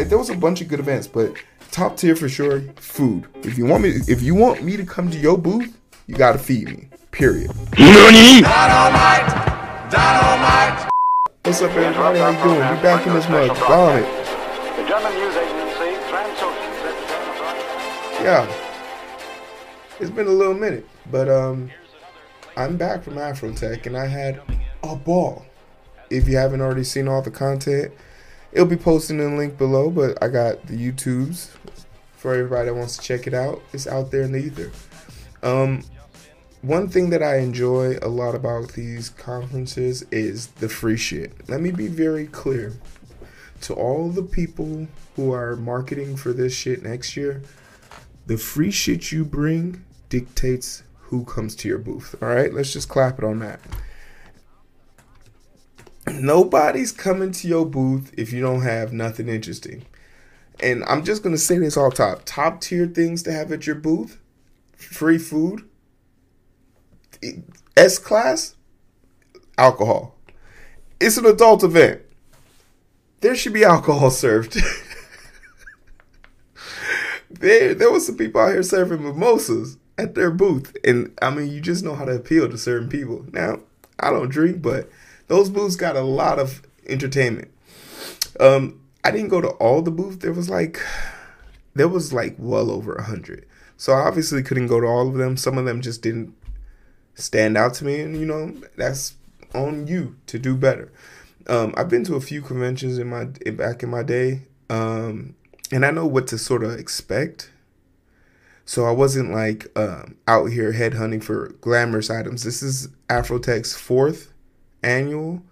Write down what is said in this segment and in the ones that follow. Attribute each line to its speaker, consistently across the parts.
Speaker 1: Like there was a bunch of good events, but top tier for sure, food. If you want me, if you want me to come to your booth, you gotta feed me. Period. What's up, everybody? How you doing? We back in this mug. Vomit.
Speaker 2: The German news agency Transocean said the Germans are
Speaker 1: Yeah. It's been a little minute, but um, I'm back from Afrotech, and I had a ball. If you haven't already seen all the content, it'll be posted in the link below. But I got the YouTubes for everybody that wants to check it out. It's out there in the ether. Um, one thing that I enjoy a lot about these conferences is the free shit. Let me be very clear to all the people who are marketing for this shit next year. The free shit you bring dictates who comes to your booth. All right, let's just clap it on that. Nobody's coming to your booth if you don't have nothing interesting. And I'm just gonna say this all top. Top tier things to have at your booth: free food, S class, alcohol. It's an adult event. There should be alcohol served. there, there was some people out here serving mimosas at their booth, and I mean, you just know how to appeal to certain people. Now, I don't drink, but those booths got a lot of entertainment. Um, I didn't go to all the booths. There was like, there was like well over a hundred. So I obviously couldn't go to all of them. Some of them just didn't stand out to me, and you know that's on you to do better. Um, I've been to a few conventions in my back in my day, um, and I know what to sort of expect. So I wasn't like um, out here headhunting for glamorous items. This is Afrotech's fourth annual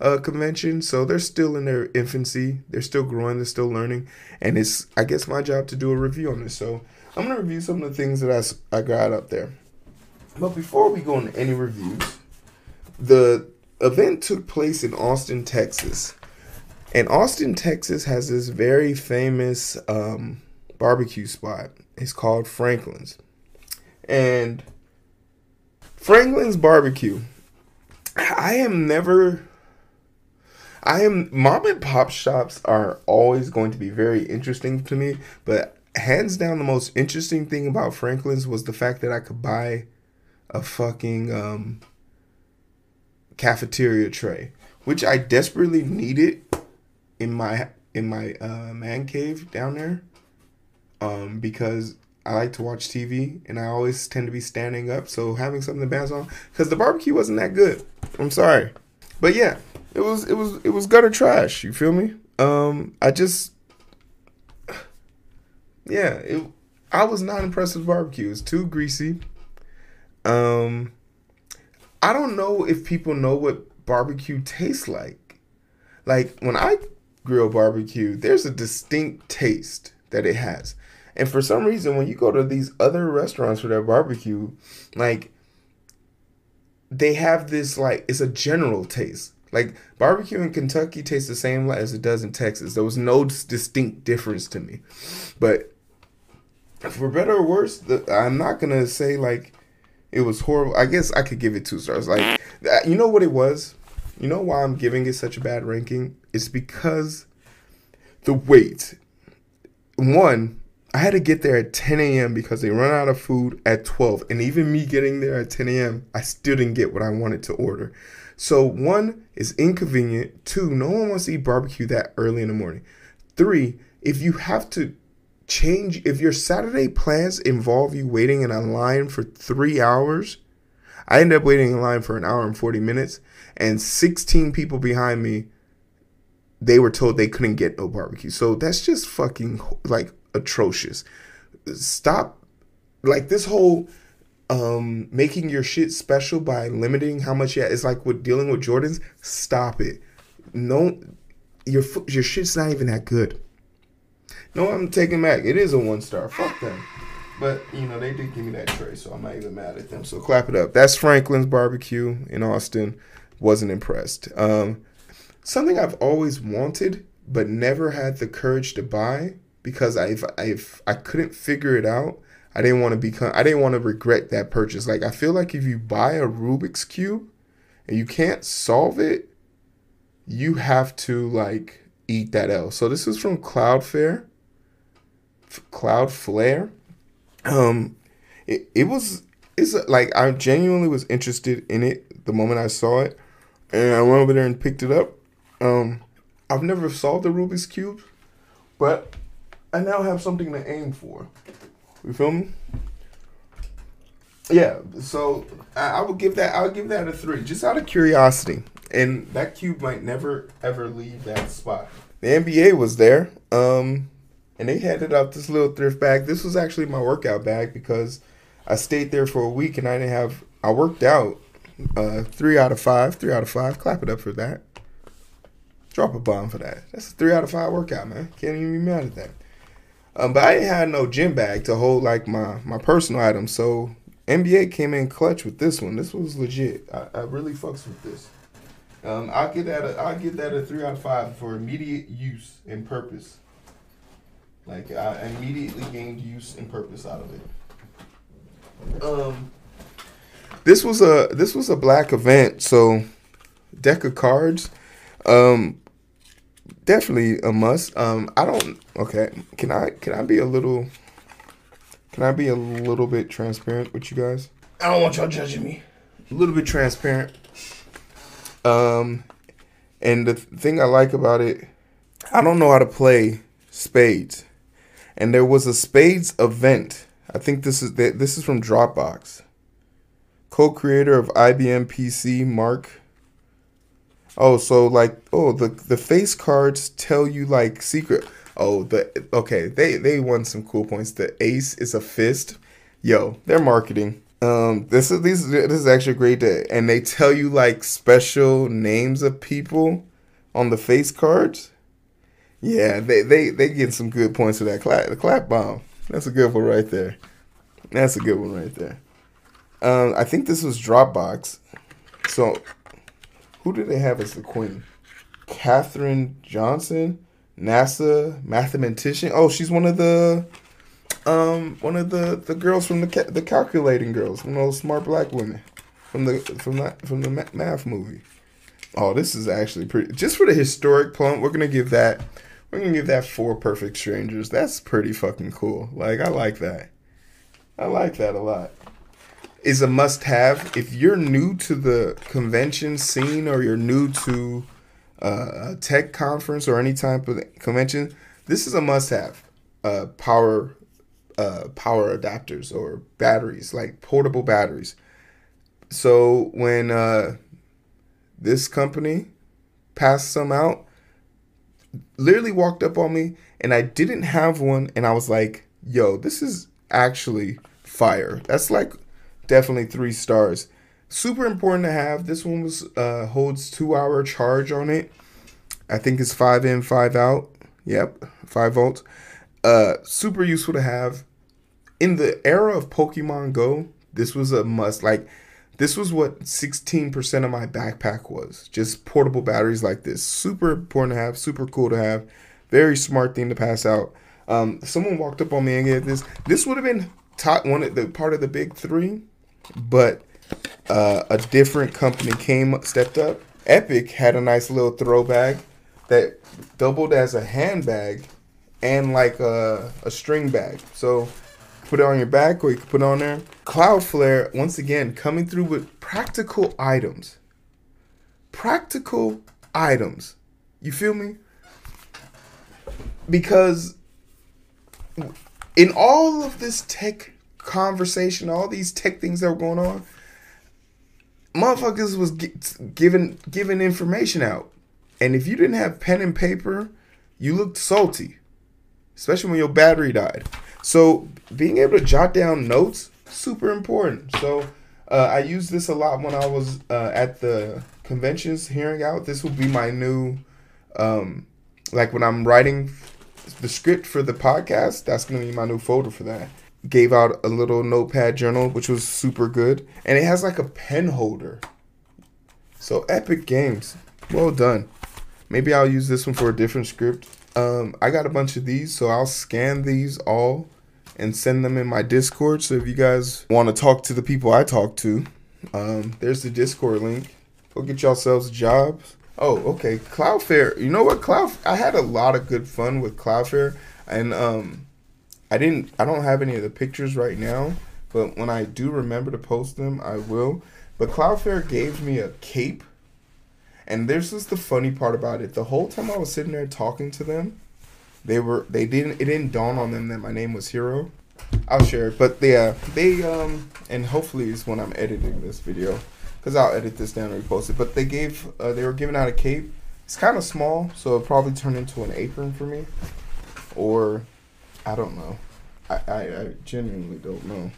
Speaker 1: uh, convention, so they're still in their infancy. They're still growing. They're still learning, and it's I guess my job to do a review on this. So I'm gonna review some of the things that I, I got up there. But before we go into any reviews, the event took place in Austin, Texas. And Austin, Texas has this very famous um, barbecue spot. It's called Franklin's. And Franklin's Barbecue, I am never. I am. Mom and pop shops are always going to be very interesting to me, but hands down, the most interesting thing about Franklin's was the fact that I could buy a fucking um, cafeteria tray, which I desperately needed in my in my uh, man cave down there, um, because I like to watch TV and I always tend to be standing up. So having something to bounce on, because the barbecue wasn't that good. I'm sorry, but yeah, it was it was it was gutter trash. You feel me? Um, I just yeah, it. I was not impressed with barbecue. It's too greasy. Um, I don't know if people know what barbecue tastes like. Like when I grill barbecue, there's a distinct taste that it has. And for some reason, when you go to these other restaurants for their barbecue, like they have this like it's a general taste. Like barbecue in Kentucky tastes the same as it does in Texas. There was no distinct difference to me. But for better or worse, the, I'm not gonna say like it was horrible. I guess I could give it two stars. Like, you know what it was? You know why I'm giving it such a bad ranking? It's because the wait. One, I had to get there at 10 a.m. because they run out of food at 12. And even me getting there at 10 a.m., I still didn't get what I wanted to order. So, one is inconvenient. Two, no one wants to eat barbecue that early in the morning. Three, if you have to change if your Saturday plans involve you waiting in a line for three hours. I ended up waiting in line for an hour and 40 minutes, and 16 people behind me, they were told they couldn't get no barbecue. So that's just fucking like atrocious. Stop like this whole um making your shit special by limiting how much you it's like with dealing with Jordans. Stop it. No your your shit's not even that good. No, I'm taking back. It is a one star. Fuck them. But you know they did give me that tray, so I'm not even mad at them. So clap it up. That's Franklin's Barbecue in Austin. Wasn't impressed. Um, something I've always wanted but never had the courage to buy because I if, if I couldn't figure it out, I didn't want to become. I didn't want to regret that purchase. Like I feel like if you buy a Rubik's cube and you can't solve it, you have to like eat that L. So this is from Cloudflare. Cloudflare. Um, it, it was it's like I genuinely was interested in it the moment I saw it, and I went over there and picked it up. Um, I've never solved the Rubik's cube, but I now have something to aim for. You feel me? Yeah, so I, I would give that. I would give that a three, just out of curiosity. And that cube might never ever leave that spot. The NBA was there, um, and they handed out this little thrift bag. This was actually my workout bag because I stayed there for a week and I didn't have. I worked out. Uh, three out of five. Three out of five. Clap it up for that. Drop a bomb for that. That's a three out of five workout, man. Can't even be mad at that. Um, but I didn't have no gym bag to hold like my my personal items. So NBA came in clutch with this one. This was legit. I, I really fucks with this. Um, I'll get that. A, I'll give that a three out of five for immediate use and purpose. Like I immediately gained use and purpose out of it. Um, this was a this was a black event, so deck of cards. Um, definitely a must. Um, I don't. Okay, can I can I be a little? Can I be a little bit transparent with you guys? I don't want y'all judging me. A little bit transparent. Um, and the thing I like about it, I don't know how to play spades, and there was a spades event. I think this is this is from Dropbox. Co-creator of IBM PC, Mark. Oh, so like, oh, the the face cards tell you like secret. Oh, the okay, they they won some cool points. The ace is a fist. Yo, they're marketing. Um, this is these this is actually a great day, and they tell you like special names of people on the face cards. Yeah, they they they get some good points for that clap the clap bomb. That's a good one right there. That's a good one right there. Um, I think this was Dropbox. So, who do they have as the queen? Katherine Johnson, NASA mathematician. Oh, she's one of the, um, one of the the girls from the ca- the calculating girls, one of those smart black women from the from that from the math movie. Oh, this is actually pretty. Just for the historic plump, we're gonna give that. We're gonna give that four perfect strangers. That's pretty fucking cool. Like I like that. I like that a lot. Is a must have if you're new to the convention scene or you're new to uh, a tech conference or any type of convention. This is a must have. Uh, power uh, power adapters or batteries, like portable batteries. So when uh, this company passed some out, literally walked up on me and I didn't have one and I was like, yo, this is actually fire. That's like definitely three stars. Super important to have. This one was uh holds two hour charge on it. I think it's five in, five out. Yep, five volts. Uh super useful to have. In the era of Pokemon Go, this was a must. Like this was what 16% of my backpack was. Just portable batteries like this. Super important to have, super cool to have. Very smart thing to pass out. Um, someone walked up on me and gave this. This would have been top one of the part of the big three, but uh, a different company came stepped up. Epic had a nice little throw bag that doubled as a handbag and like a, a string bag. So put it on your back or you can put it on there. Cloudflare, once again, coming through with practical items. Practical items. You feel me? Because in all of this tech conversation, all these tech things that were going on, motherfuckers was gi- giving giving information out. And if you didn't have pen and paper, you looked salty, especially when your battery died. So being able to jot down notes super important. So uh, I used this a lot when I was uh, at the conventions hearing out. This will be my new, um, like when I'm writing the script for the podcast. That's gonna be my new folder for that. Gave out a little notepad journal, which was super good, and it has like a pen holder. So Epic Games, well done. Maybe I'll use this one for a different script. Um, I got a bunch of these, so I'll scan these all and send them in my Discord. So if you guys want to talk to the people I talk to, um, there's the Discord link. Go get yourselves jobs. Oh, okay. Cloudflare. You know what? Cloud. I had a lot of good fun with Cloudflare, and um, I didn't. I don't have any of the pictures right now, but when I do remember to post them, I will. But Cloudflare gave me a cape, and this just the funny part about it. The whole time I was sitting there talking to them, they were they didn't it didn't dawn on them that my name was Hero. I'll share it, but they uh, they um, and hopefully it's when I'm editing this video because I'll edit this down and repost it. But they gave, uh, they were giving out a cape. It's kind of small, so it'll probably turn into an apron for me, or I don't know. I, I, I genuinely don't know.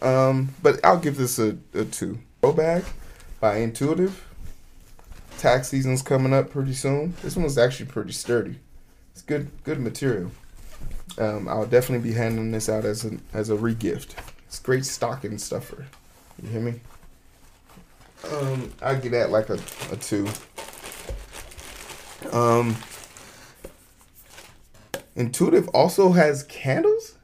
Speaker 1: Um, but I'll give this a, a two. Go bag by Intuitive. Tax season's coming up pretty soon. This one's actually pretty sturdy. It's good, good material. Um, I'll definitely be handing this out as a as a regift. It's great stocking stuffer. You hear me? Um, I give that like a, a two. Um, Intuitive also has candles,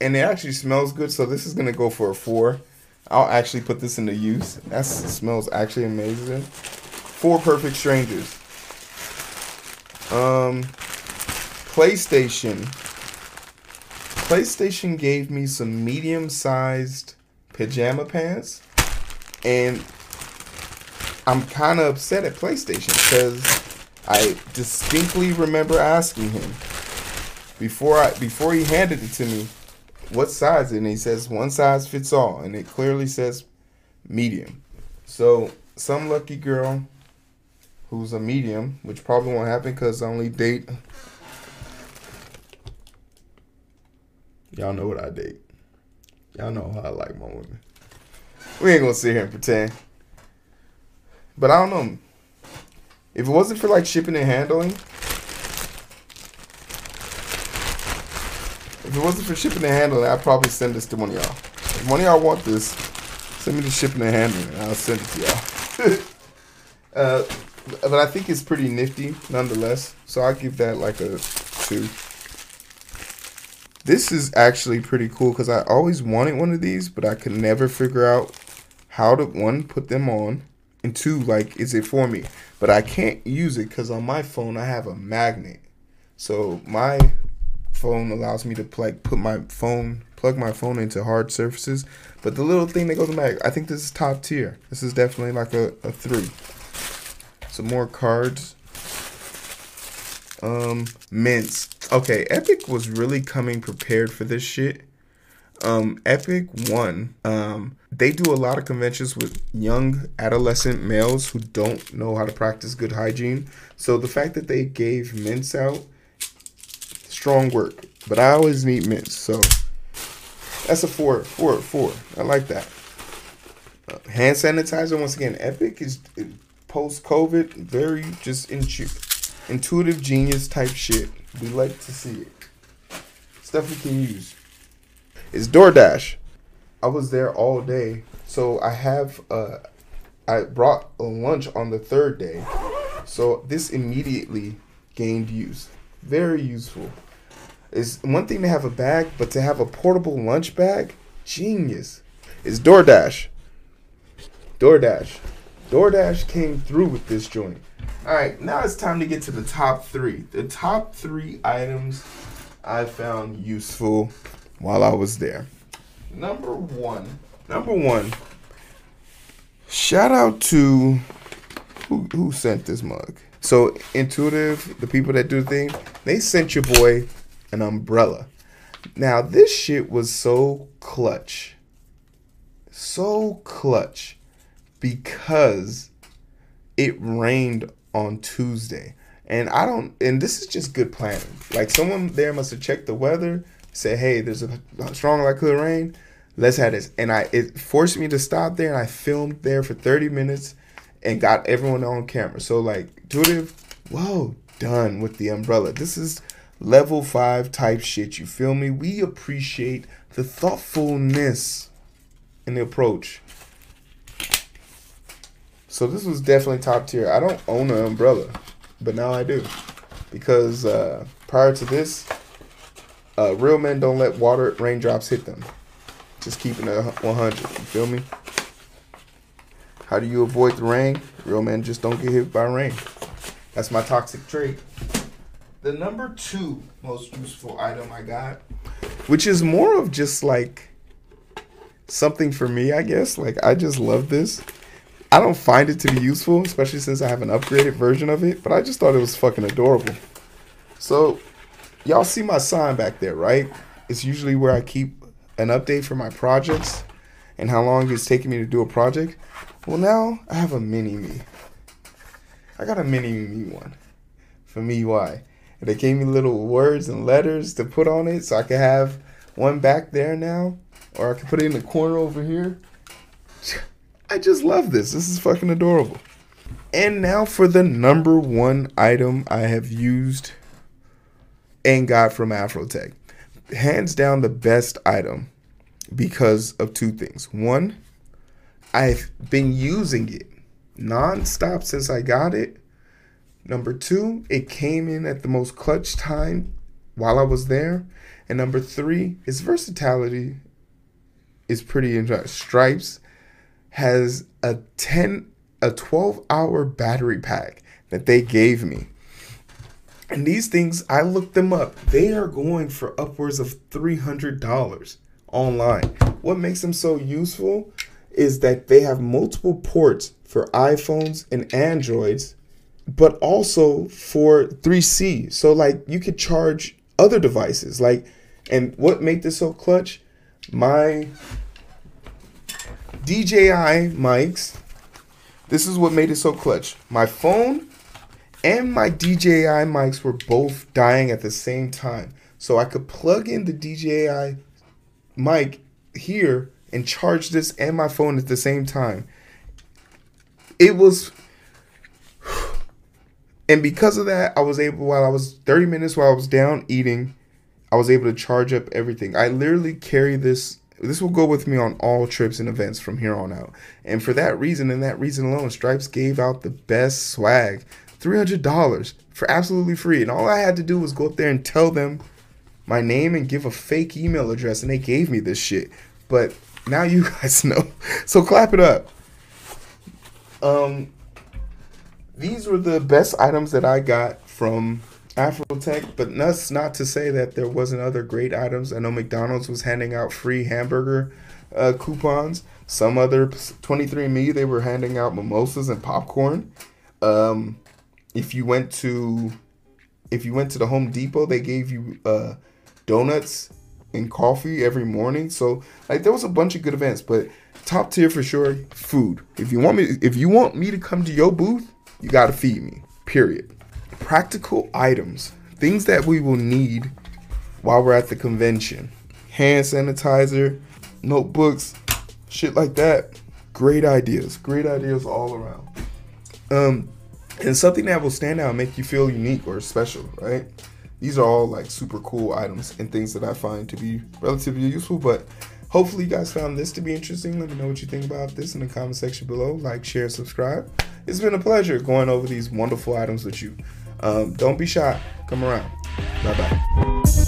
Speaker 1: and it actually smells good. So this is gonna go for a four. I'll actually put this into use. That smells actually amazing. Four Perfect Strangers. Um, PlayStation. PlayStation gave me some medium-sized pajama pants and I'm kind of upset at PlayStation because I distinctly remember asking him before I before he handed it to me what size and he says one size fits all and it clearly says medium. So some lucky girl who's a medium, which probably won't happen because I only date. Y'all know what I date. Y'all know how I like my women. We ain't gonna sit here and pretend. But I don't know. If it wasn't for like shipping and handling, if it wasn't for shipping and handling, I'd probably send this to one of y'all. If one of y'all want this, send me the shipping and handling, and I'll send it to y'all. uh, but I think it's pretty nifty nonetheless. So I'll give that like a two. This is actually pretty cool because I always wanted one of these, but I could never figure out how to one put them on and two like is it for me? But i can't use it because on my phone i have a magnet. So my phone allows me to like put my phone plug my phone into hard surfaces. But the little thing that goes in i think this is top tier. This is definitely like a, a three. Some more cards. Um mints. Okay epic was really coming prepared for this shit um, Epic One, um, they do a lot of conventions with young adolescent males who don't know how to practice good hygiene. So the fact that they gave mints out, strong work. But I always need mints, so that's a four, four, four. I like that. Uh, hand sanitizer once again. Epic is post COVID, very just intu- intuitive genius type shit. We like to see it. Stuff we can use is DoorDash. I was there all day, so I have uh, I brought a lunch on the third day, so this immediately gained use. Very useful. It's one thing to have a bag, but to have a portable lunch bag, genius. Is DoorDash. DoorDash. DoorDash came through with this joint. All right, now it's time to get to the top three. The top three items I found useful while I was there. Number one, number one. Shout out to who who sent this mug. So intuitive, the people that do the thing, they sent your boy an umbrella. Now this shit was so clutch, so clutch, because it rained on Tuesday. And I don't, and this is just good planning. Like someone there must have checked the weather say, hey, there's a strong likelihood of rain. Let's have this. And I it forced me to stop there and I filmed there for 30 minutes and got everyone on camera. So like intuitive, well done with the umbrella. This is level five type shit. You feel me? We appreciate the thoughtfulness in the approach. So this was definitely top tier. I don't own an umbrella, but now I do. Because uh, prior to this, uh, real men don't let water raindrops hit them. Just keeping it 100. You feel me? How do you avoid the rain? Real men just don't get hit by rain. That's my toxic trait. The number two most useful item I got, which is more of just like something for me, I guess. Like, I just love this. I don't find it to be useful, especially since I have an upgraded version of it, but I just thought it was fucking adorable. So, y'all see my sign back there, right? It's usually where I keep an update for my projects and how long it's taking me to do a project. Well, now I have a mini me. I got a mini me one for me. Why? And they gave me little words and letters to put on it, so I could have one back there now, or I could put it in the corner over here. I just love this. This is fucking adorable. And now for the number one item I have used and got from Afrotech. Hands down the best item because of two things. One, I've been using it nonstop since I got it. Number two, it came in at the most clutch time while I was there. And number three, its versatility is pretty interesting. Stripes has a 10 a 12 hour battery pack that they gave me. And these things, I looked them up. They are going for upwards of $300 online. What makes them so useful is that they have multiple ports for iPhones and Androids, but also for 3C. So like you could charge other devices. Like and what made this so clutch? My DJI mics. This is what made it so clutch. My phone and my DJI mics were both dying at the same time. So I could plug in the DJI mic here and charge this and my phone at the same time. It was and because of that, I was able while I was 30 minutes while I was down eating, I was able to charge up everything. I literally carry this this will go with me on all trips and events from here on out. And for that reason and that reason alone, Stripes gave out the best swag. $300 for absolutely free. And all I had to do was go up there and tell them my name and give a fake email address and they gave me this shit. But now you guys know. So clap it up. Um these were the best items that I got from Afrotech, but that's not to say that there wasn't other great items. I know McDonald's was handing out free hamburger uh, coupons. Some other 23andMe, they were handing out mimosas and popcorn. Um, if you went to if you went to the Home Depot, they gave you uh, donuts and coffee every morning. So like there was a bunch of good events, but top tier for sure, food. If you want me if you want me to come to your booth, you got to feed me. Period practical items, things that we will need while we're at the convention. Hand sanitizer, notebooks, shit like that. Great ideas. Great ideas all around. Um, and something that will stand out and make you feel unique or special, right? These are all like super cool items and things that I find to be relatively useful, but hopefully you guys found this to be interesting. Let me know what you think about this in the comment section below. Like, share, subscribe. It's been a pleasure going over these wonderful items with you. Um, don't be shy. Come around. Bye bye.